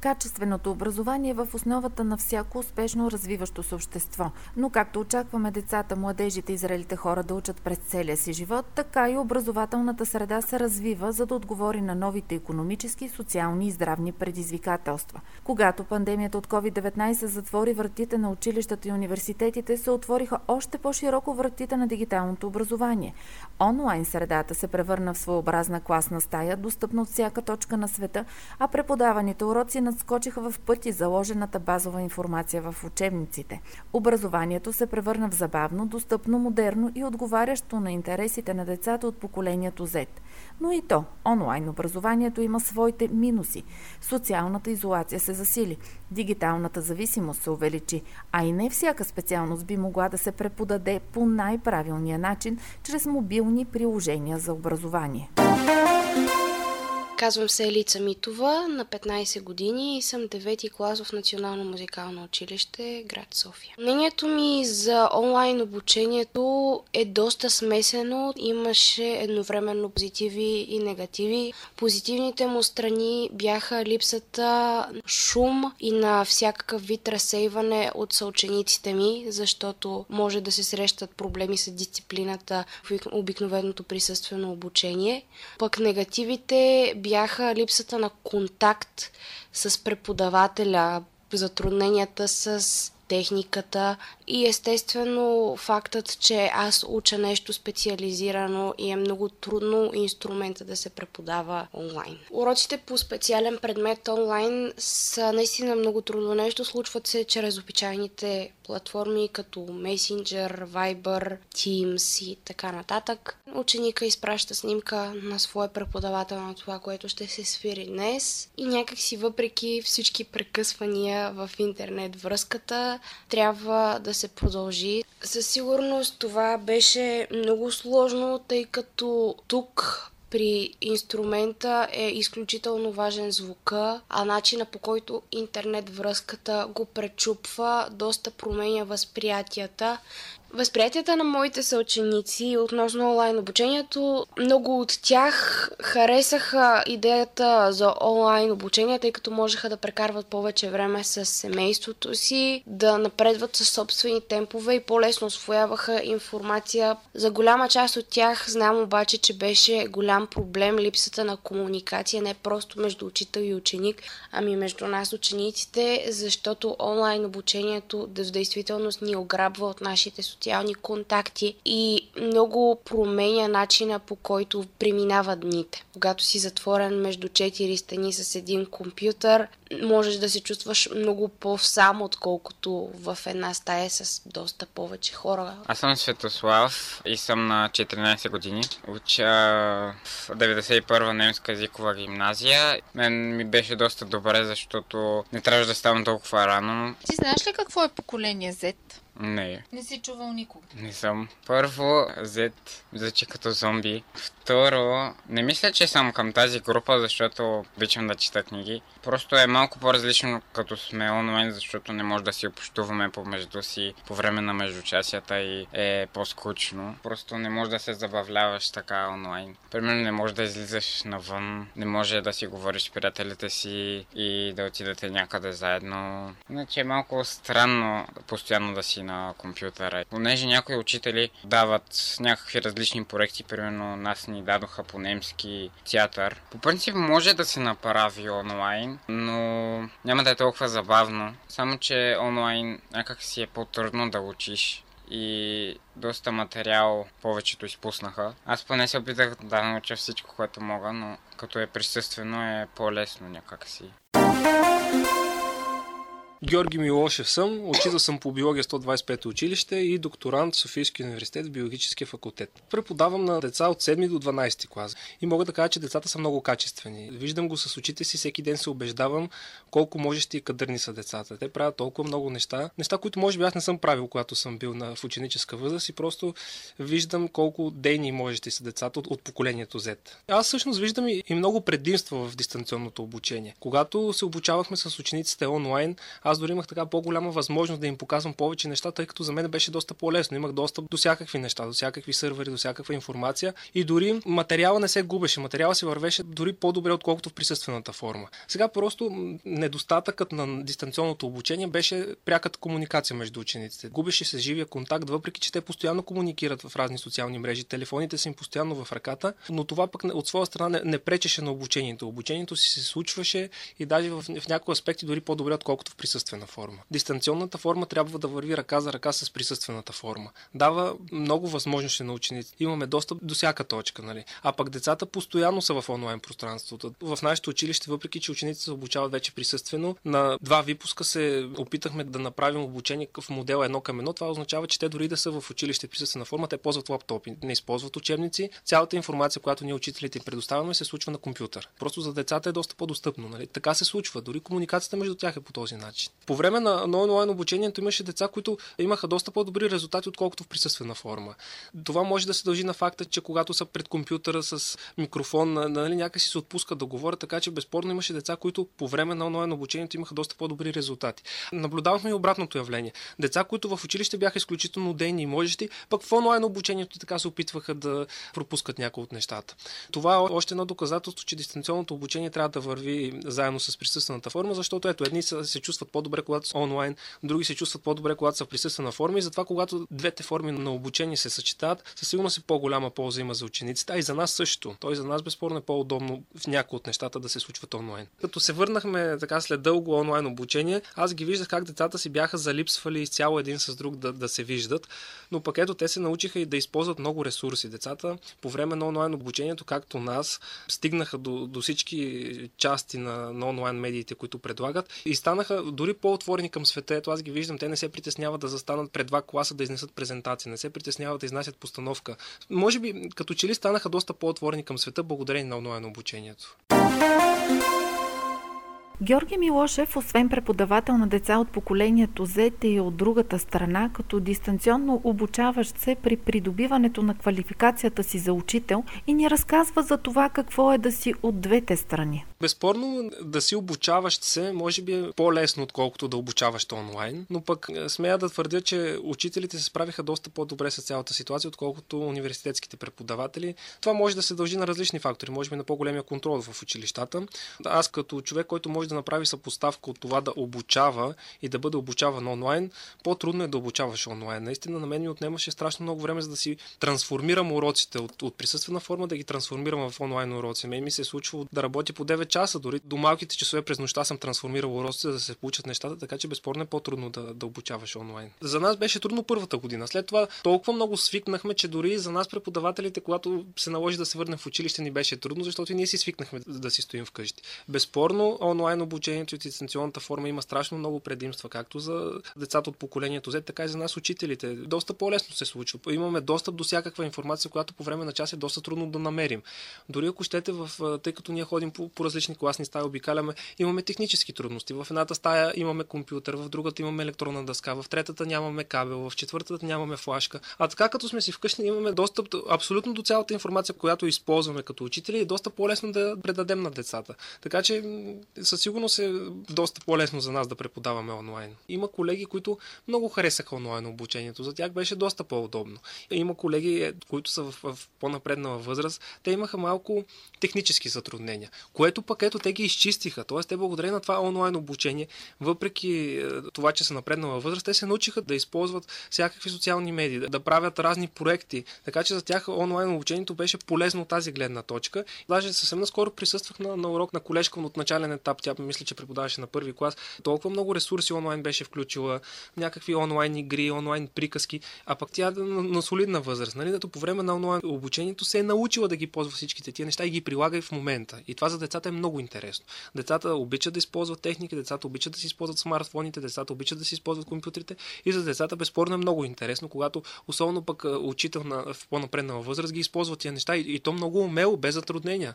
Качественото образование е в основата на всяко успешно развиващо се общество. Но както очакваме децата, младежите и зрелите хора да учат през целия си живот, така и образователната среда се развива, за да отговори на новите економически, социални и здравни предизвикателства. Когато пандемията от COVID-19 затвори вратите на училищата и университетите, се отвориха още по-широко вратите на дигиталното образование. Онлайн средата се превърна в своеобразна класна стая, достъпна от всяка точка на света, а преподаваните уроци надскочиха в пъти заложената базова информация в учебниците. Образованието се превърна в забавно, достъпно, модерно и отговарящо на интересите на децата от поколението Z. Но и то, онлайн образованието има своите минуси. Социалната изолация се засили, дигиталната зависимост се увеличи, а и не всяка специалност би могла да се преподаде по най-правилния начин чрез мобилни приложения за образование. Казвам се Елица Митова, на 15 години и съм 9 клас в Национално музикално училище, град София. Мнението ми за онлайн обучението е доста смесено. Имаше едновременно позитиви и негативи. Позитивните му страни бяха липсата шум и на всякакъв вид разсейване от съучениците ми, защото може да се срещат проблеми с дисциплината в обикновеното присъствено обучение. Пък негативите бяха липсата на контакт с преподавателя, затрудненията с техниката и естествено фактът, че аз уча нещо специализирано и е много трудно инструмента да се преподава онлайн. Уроците по специален предмет онлайн са наистина много трудно нещо. Случват се чрез обичайните платформи като Messenger, Viber, Teams и така нататък. Ученика изпраща снимка на своя преподавател на това, което ще се свири днес и някакси въпреки всички прекъсвания в интернет връзката, трябва да се продължи. Със сигурност това беше много сложно, тъй като тук при инструмента е изключително важен звука, а начина по който интернет връзката го пречупва, доста променя възприятията Възприятията на моите съученици относно онлайн обучението, много от тях харесаха идеята за онлайн обучение, тъй като можеха да прекарват повече време с семейството си, да напредват със собствени темпове и по-лесно освояваха информация. За голяма част от тях знам обаче, че беше голям проблем липсата на комуникация, не просто между учител и ученик, ами между нас учениците, защото онлайн обучението в действителност ни ограбва от нашите социални контакти и много променя начина по който преминават дните. Когато си затворен между четири стени с един компютър, можеш да се чувстваш много по-сам, отколкото в една стая с доста повече хора. Аз съм Светослав и съм на 14 години. Уча в 91-а немска езикова гимназия. Мен ми беше доста добре, защото не трябваше да ставам толкова рано. Ти знаеш ли какво е поколение Z? Не, Не си чувал никога. не съм. Първо, Z звучи като зомби. Второ, не мисля, че съм към тази група, защото обичам да чета книги. Просто е малко по-различно, като сме онлайн, защото не може да си общуваме помежду си по време на междучасията и е по-скучно. Просто не може да се забавляваш така онлайн. Примерно не може да излизаш навън, не може да си говориш с приятелите си и да отидете някъде заедно. Иначе е малко странно постоянно да си на компютъра. Понеже някои учители дават някакви различни проекти, примерно нас ни дадоха по немски театър. По принцип може да се направи онлайн, но няма да е толкова забавно. Само, че онлайн някак си е по-трудно да учиш и доста материал повечето изпуснаха. Аз поне се опитах да науча всичко, което мога, но като е присъствено е по-лесно някак си. Георги Милошев съм, учител съм по биология 125 училище и докторант в Софийския университет в биологическия факултет. Преподавам на деца от 7 до 12 клас и мога да кажа, че децата са много качествени. Виждам го с очите си, всеки ден се убеждавам колко можещи и кадърни са децата. Те правят толкова много неща, неща, които може би аз не съм правил, когато съм бил на, в ученическа възраст и просто виждам колко дейни можещи са децата от, от поколението Z. Аз всъщност виждам и, и много предимства в дистанционното обучение. Когато се обучавахме с учениците онлайн, аз дори имах така по-голяма възможност да им показвам повече неща, тъй като за мен беше доста по-лесно. Имах достъп до всякакви неща, до всякакви сървъри, до всякаква информация и дори материала не се губеше. Материала се вървеше дори по-добре, отколкото в присъствената форма. Сега просто недостатъкът на дистанционното обучение беше пряката комуникация между учениците. Губеше се живия контакт, въпреки че те постоянно комуникират в разни социални мрежи. Телефоните са им постоянно в ръката, но това пък от своя страна не, не пречеше на обучението. Обучението си се случваше и даже в, в някои аспекти дори по-добре, отколкото в присъствена форма. Дистанционната форма трябва да върви ръка за ръка с присъствената форма. Дава много възможности на учениците. Имаме достъп до всяка точка, нали? А пък децата постоянно са в онлайн пространството. В нашето училище, въпреки че учениците се обучават вече присъствено, на два випуска се опитахме да направим обучение в модел едно към едно. Това означава, че те дори да са в училище присъствена форма, те ползват лаптопи, не използват учебници. Цялата информация, която ние учителите им предоставяме, се случва на компютър. Просто за децата е доста по-достъпно. Нали? Така се случва. Дори комуникацията между тях е по този начин. По време на, на онлайн обучението имаше деца, които имаха доста по-добри резултати, отколкото в присъствена форма. Това може да се дължи на факта, че когато са пред компютъра с микрофон, нали, някакси се отпускат да говорят, така че безспорно имаше деца, които по време на онлайн обучението имаха доста по-добри резултати. Наблюдавахме и обратното явление. Деца, които в училище бяха изключително дейни и можещи, пък в онлайн обучението така се опитваха да пропускат някои от нещата. Това е още едно доказателство, че дистанционното обучение трябва да върви заедно с присъствената форма, защото ето едни се чувстват по-добре, когато са онлайн, други се чувстват по-добре, когато са в присъствена форма и затова, когато двете форми на обучение се съчетават, със сигурност е по-голяма полза има за учениците, а и за нас също. Той за нас безспорно е по-удобно в някои от нещата да се случват онлайн. Като се върнахме така след дълго онлайн обучение, аз ги виждах как децата си бяха залипсвали изцяло един с друг да, да се виждат, но пък ето те се научиха и да използват много ресурси. Децата по време на онлайн обучението, както нас, стигнаха до, до всички части на, на онлайн медиите, които предлагат и станаха дори по-отворени към света. Ето аз ги виждам, те не се притесняват да застанат пред два класа да изнесат презентация, не се притесняват да изнасят постановка. Може би като че ли станаха доста по-отворени към света благодарение на онлайн обучението. Георги Милошев, освен преподавател на деца от поколението Z и от другата страна, като дистанционно обучаващ се при придобиването на квалификацията си за учител и ни разказва за това какво е да си от двете страни. Безспорно да си обучаващ се може би е по-лесно, отколкото да обучаваш онлайн, но пък е, смея да твърдя, че учителите се справиха доста по-добре с цялата ситуация, отколкото университетските преподаватели. Това може да се дължи на различни фактори, може би на по-големия контрол в училищата. Аз като човек, който може да направи съпоставка от това да обучава и да бъде обучаван онлайн, по-трудно е да обучаваш онлайн. Наистина на мен ми отнемаше страшно много време, за да си трансформирам уроците от, от присъствена форма, да ги трансформирам в онлайн уроци. Мен ми се е случвало да работя по 9 часа, дори до малките часове през нощта съм трансформирал уроците, за да се получат нещата, така че безспорно е по-трудно да, да обучаваш онлайн. За нас беше трудно първата година. След това толкова много свикнахме, че дори за нас преподавателите, когато се наложи да се върнем в училище, ни беше трудно, защото и ние си свикнахме да си стоим вкъщи. Безспорно, онлайн обучението и дистанционната форма има страшно много предимства, както за децата от поколението Z, така и за нас учителите. Доста по-лесно се случва. Имаме достъп до всякаква информация, която по време на час е доста трудно да намерим. Дори ако щете, в, тъй като ние ходим по, по различни класни стаи, обикаляме, имаме технически трудности. В едната стая имаме компютър, в другата имаме електронна дъска, в третата нямаме кабел, в четвъртата нямаме флашка. А така като сме си вкъщи, имаме достъп абсолютно до цялата информация, която използваме като учители и е доста по-лесно да предадем на децата. Така че със сигурност е доста по-лесно за нас да преподаваме онлайн. Има колеги, които много харесаха онлайн обучението. За тях беше доста по-удобно. Има колеги, е, които са в, в по-напреднала възраст, те имаха малко технически затруднения, което пък ето те ги изчистиха. Тоест, те благодарение на това онлайн обучение, въпреки е, това, че са напреднала възраст, те се научиха да използват всякакви социални медии, да правят разни проекти. Така че за тях онлайн обучението беше полезно от тази гледна точка. Даже съвсем наскоро присъствах на, на урок на колежка от начален етап. Тя мисля, че преподаваше на първи клас. Толкова много ресурси онлайн беше включила, някакви онлайн игри, онлайн приказки, а пък тя на, на солидна възраст. Нали? Дето по време на онлайн обучението се е научила да ги ползва всичките тия неща и ги прилага и в момента. И това за децата е много интересно. Децата обичат да използват техники, децата обичат да си използват смартфоните, децата обичат да си използват компютрите и за децата безспорно е много интересно, когато особено пък учител на, в по-напреднала възраст ги използва тия неща и, и то много умело, без затруднения.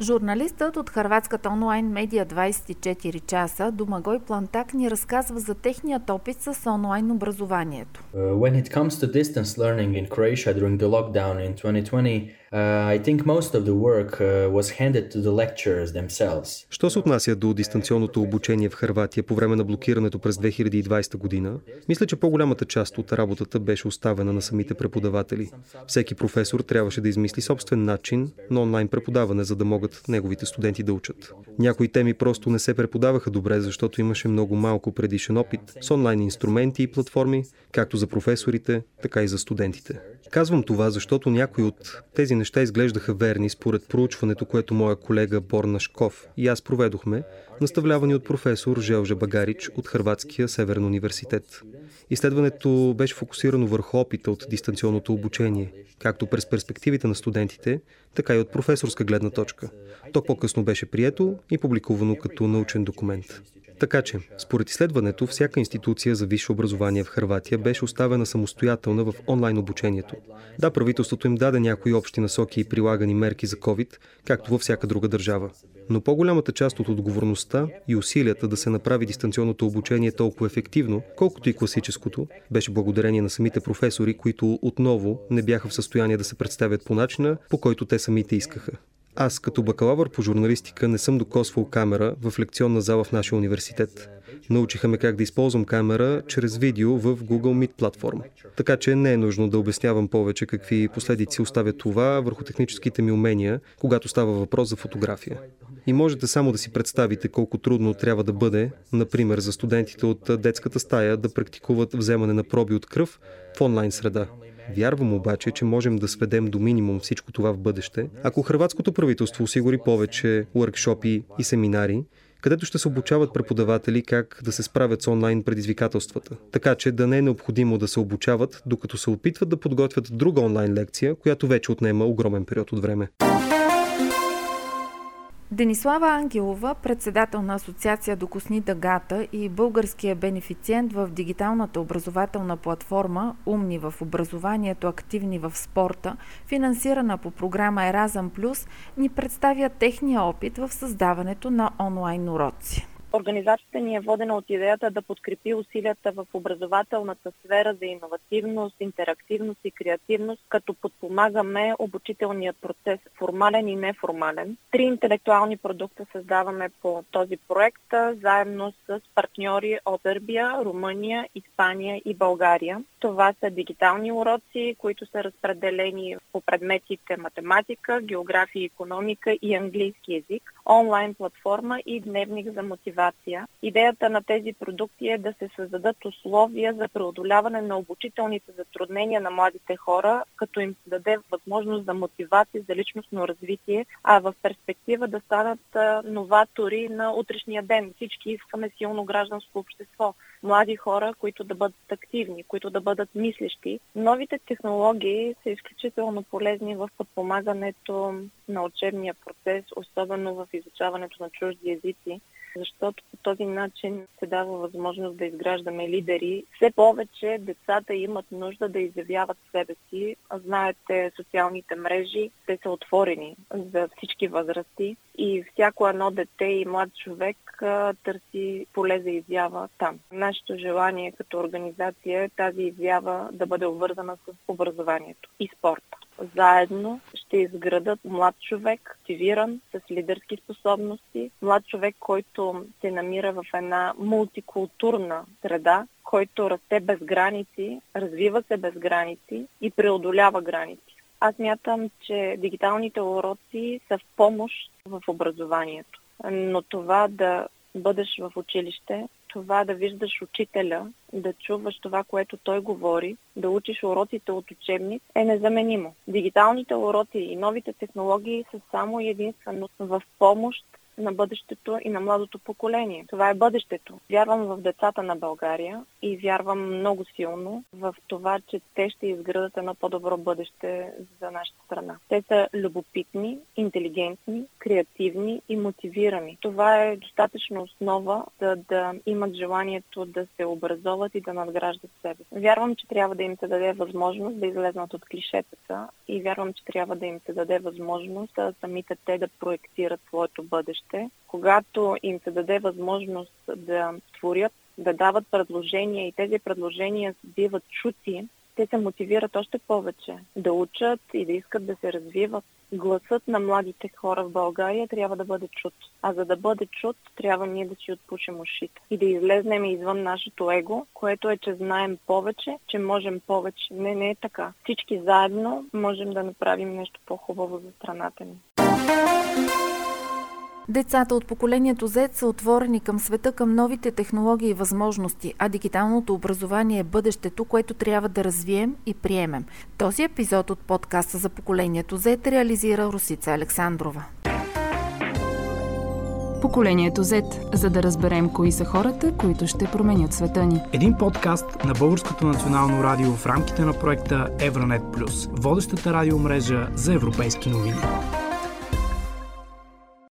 Журналистът от хрватската онлайн медия 24 часа Домагой Плантак ни разказва за техният опит с онлайн образованието. Uh, when it comes to distance learning in Croatia during the lockdown in 2020, Uh, I think most of the work uh, was handed to the lecturers themselves. Що се отнася до дистанционното обучение в Харватия по време на блокирането през 2020 година, мисля, че по-голямата част от работата беше оставена на самите преподаватели. Всеки професор трябваше да измисли собствен начин на онлайн преподаване, за да могат неговите студенти да учат. Някои теми просто не се преподаваха добре, защото имаше много малко предишен опит с онлайн инструменти и платформи, както за професорите, така и за студентите. Казвам това, защото някои от тези неща изглеждаха верни според проучването, което моя колега Борнашков и аз проведохме, наставлявани от професор Желжа Багарич от Хрватския Северен университет. Изследването беше фокусирано върху опита от дистанционното обучение, както през перспективите на студентите, така и от професорска гледна точка. То по-късно беше прието и публикувано като научен документ. Така че, според изследването, всяка институция за висше образование в Харватия беше оставена самостоятелна в онлайн обучението. Да, правителството им даде някои общи насоки и прилагани мерки за COVID, както във всяка друга държава. Но по-голямата част от отговорността и усилията да се направи дистанционното обучение толкова ефективно, колкото и класическото, беше благодарение на самите професори, които отново не бяха в състояние да се представят по начина, по който те самите искаха. Аз, като бакалавър по журналистика, не съм докосвал камера в лекционна зала в нашия университет. Научиха ме как да използвам камера чрез видео в Google Meet платформа. Така че не е нужно да обяснявам повече какви последици оставя това върху техническите ми умения, когато става въпрос за фотография. И можете само да си представите колко трудно трябва да бъде, например, за студентите от детската стая да практикуват вземане на проби от кръв в онлайн среда. Вярвам обаче, че можем да сведем до минимум всичко това в бъдеще, ако хрватското правителство осигури повече уркшопи и семинари, където ще се обучават преподаватели как да се справят с онлайн предизвикателствата. Така че да не е необходимо да се обучават, докато се опитват да подготвят друга онлайн лекция, която вече отнема огромен период от време. Денислава Ангелова, председател на Асоциация Докосни Дъгата и българския бенефициент в дигиталната образователна платформа Умни в образованието, активни в спорта, финансирана по програма Еразъм Плюс, ни представя техния опит в създаването на онлайн уроци. Организацията ни е водена от идеята да подкрепи усилията в образователната сфера за иновативност, интерактивност и креативност, като подпомагаме обучителния процес формален и неформален. Три интелектуални продукта създаваме по този проект, заедно с партньори от Сърбия, Румъния, Испания и България. Това са дигитални уроци, които са разпределени по предметите математика, география, економика и английски язик, онлайн платформа и дневник за мотивация. Идеята на тези продукти е да се създадат условия за преодоляване на обучителните затруднения на младите хора, като им се даде възможност за мотивация за личностно развитие, а в перспектива да станат новатори на утрешния ден. Всички искаме силно гражданско общество млади хора, които да бъдат активни, които да бъдат мислещи. Новите технологии са изключително полезни в подпомагането на учебния процес, особено в изучаването на чужди езици, защото по този начин се дава възможност да изграждаме лидери. Все повече децата имат нужда да изявяват себе си. Знаете, социалните мрежи, те са отворени за всички възрасти и всяко едно дете и млад човек търси поле за изява там. Нашето желание като организация е тази изява да бъде обвързана с образованието и спорта. Заедно ще изградат млад човек, активиран, с лидерски способности, млад човек, който се намира в една мултикултурна среда, който расте без граници, развива се без граници и преодолява граници. Аз мятам, че дигиталните уроци са в помощ в образованието. Но това да бъдеш в училище, това да виждаш учителя, да чуваш това, което той говори, да учиш уроците от учебник, е незаменимо. Дигиталните уроци и новите технологии са само единствено в помощ на бъдещето и на младото поколение. Това е бъдещето. Вярвам в децата на България и вярвам много силно в това, че те ще изградат едно по-добро бъдеще за нашата страна. Те са любопитни, интелигентни, креативни и мотивирани. Това е достатъчно основа да, да имат желанието да се образоват и да надграждат себе си. Вярвам, че трябва да им се даде възможност да излезнат от клишетата и вярвам, че трябва да им се даде възможност да самите те да проектират своето бъдеще. Когато им се даде възможност да творят, да дават предложения и тези предложения биват чути, те се мотивират още повече да учат и да искат да се развиват. Гласът на младите хора в България трябва да бъде чут. А за да бъде чут, трябва ние да си отпушим ушите и да излезнем извън нашето его, което е, че знаем повече, че можем повече. Не, не е така. Всички заедно можем да направим нещо по-хубаво за страната ни. Децата от поколението Z са отворени към света, към новите технологии и възможности, а дигиталното образование е бъдещето, което трябва да развием и приемем. Този епизод от подкаста за поколението Z реализира Русица Александрова. Поколението Z, за да разберем кои са хората, които ще променят света ни. Един подкаст на Българското национално радио в рамките на проекта Евронет Плюс, водещата радиомрежа за европейски новини.